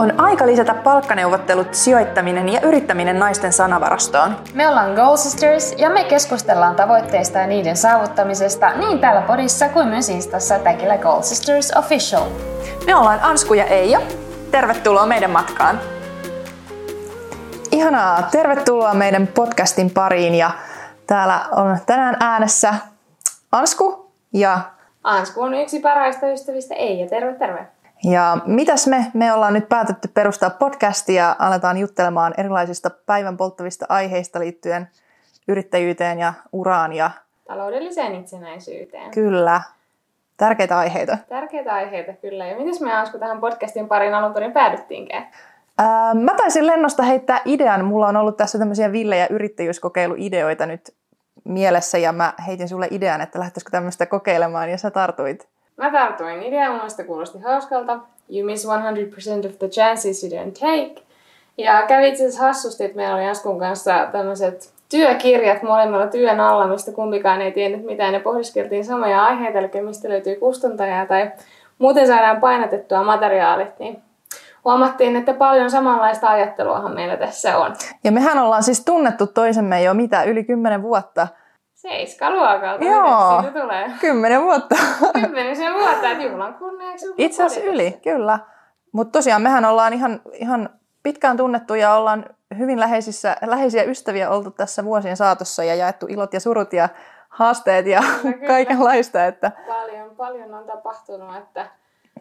On aika lisätä palkkaneuvottelut, sijoittaminen ja yrittäminen naisten sanavarastoon. Me ollaan Goal Sisters ja me keskustellaan tavoitteista ja niiden saavuttamisesta niin täällä podissa kuin myös Instassa tagillä Goal Sisters Official. Me ollaan Ansku ja Eija. Tervetuloa meidän matkaan. Ihanaa, tervetuloa meidän podcastin pariin ja täällä on tänään äänessä Ansku ja Ansku on yksi parhaista ystävistä Eija. Terve, terve. Ja mitäs me? Me ollaan nyt päätetty perustaa podcastia ja aletaan juttelemaan erilaisista päivän polttavista aiheista liittyen yrittäjyyteen ja uraan. Ja... Taloudelliseen itsenäisyyteen. Kyllä. Tärkeitä aiheita. Tärkeitä aiheita, kyllä. Ja miten me Ansku tähän podcastin pariin alun perin päädyttiinkään? Ää, mä taisin lennosta heittää idean. Mulla on ollut tässä tämmöisiä villejä yrittäjyyskokeiluideoita nyt mielessä ja mä heitin sulle idean, että lähtisikö tämmöistä kokeilemaan ja sä tartuit. Mä tartuin ideaan, mielestä kuulosti hauskalta. You miss 100% of the chances you don't take. Ja kävi itse asiassa hassusti, että meillä oli Askun kanssa tämmöiset työkirjat molemmilla työn alla, mistä kumpikaan ei tiennyt mitään. Ne pohdiskeltiin samoja aiheita, eli mistä löytyy kustantajaa tai muuten saadaan painatettua materiaalit, niin huomattiin, että paljon samanlaista ajatteluahan meillä tässä on. Ja mehän ollaan siis tunnettu toisemme jo mitä, yli kymmenen vuotta. Seiska luokalta. Joo, Siitä tulee. kymmenen vuotta. Kymmenisen vuotta, että juhlan kunniaksi. Itse asiassa yli, kyllä. Mutta tosiaan mehän ollaan ihan, ihan pitkään tunnettu ja ollaan hyvin läheisissä, läheisiä ystäviä oltu tässä vuosien saatossa ja jaettu ilot ja surut ja haasteet ja Kyllä, kyllä. kaikenlaista. Että... Paljon, paljon on tapahtunut, että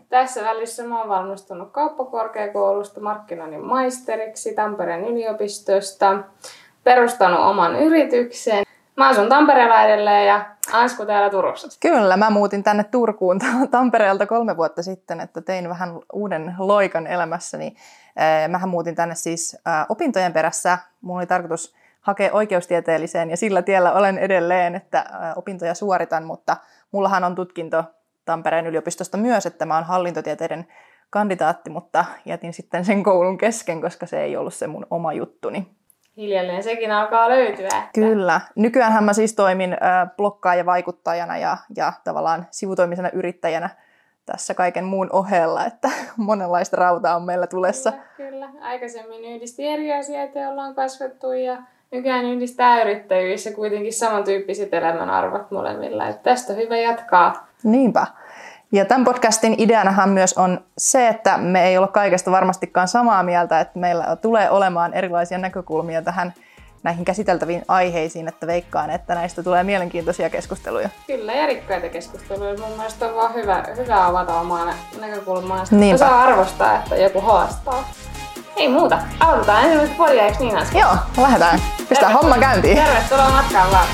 tässä välissä mä oon valmistunut kauppakorkeakoulusta markkinoinnin maisteriksi Tampereen yliopistosta, perustanut oman yrityksen. Mä asun Tampereella edelleen ja Ansku täällä Turussa. Kyllä, mä muutin tänne Turkuun Tampereelta kolme vuotta sitten, että tein vähän uuden loikan elämässäni. Eh, Mähän muutin tänne siis eh, opintojen perässä. Mulla oli tarkoitus hakea oikeustieteelliseen ja sillä tiellä olen edelleen, että eh, opintoja suoritan, mutta mullahan on tutkinto Tampereen yliopistosta myös, että mä oon hallintotieteiden kandidaatti, mutta jätin sitten sen koulun kesken, koska se ei ollut se mun oma juttuni. Hiljalleen sekin alkaa löytyä. Että Kyllä. Nykyäänhän mä siis toimin äh, blokkaaja vaikuttajana ja, ja tavallaan sivutoimisena yrittäjänä tässä kaiken muun ohella, että monenlaista rautaa on meillä tulessa. Kyllä, kyllä. Aikaisemmin yhdisti eri asioita, joilla on kasvettu ja nykyään yhdistää yrittäjyys ja kuitenkin samantyyppiset elämänarvot molemmilla. Että tästä on hyvä jatkaa. Niinpä. Ja tämän podcastin ideanahan myös on se, että me ei olla kaikesta varmastikaan samaa mieltä, että meillä tulee olemaan erilaisia näkökulmia tähän näihin käsiteltäviin aiheisiin, että veikkaan, että näistä tulee mielenkiintoisia keskusteluja. Kyllä, ja rikkaita keskusteluja. Mun mielestä on vaan hyvä, hyvä avata omaa nä- näkökulmaa. Osaa arvostaa, että joku haastaa. Ei muuta. Aloitetaan ensimmäistä podia, eikö niin Ansku? Joo, lähdetään. Pistää homma käyntiin. Tervetuloa matkaan vaan.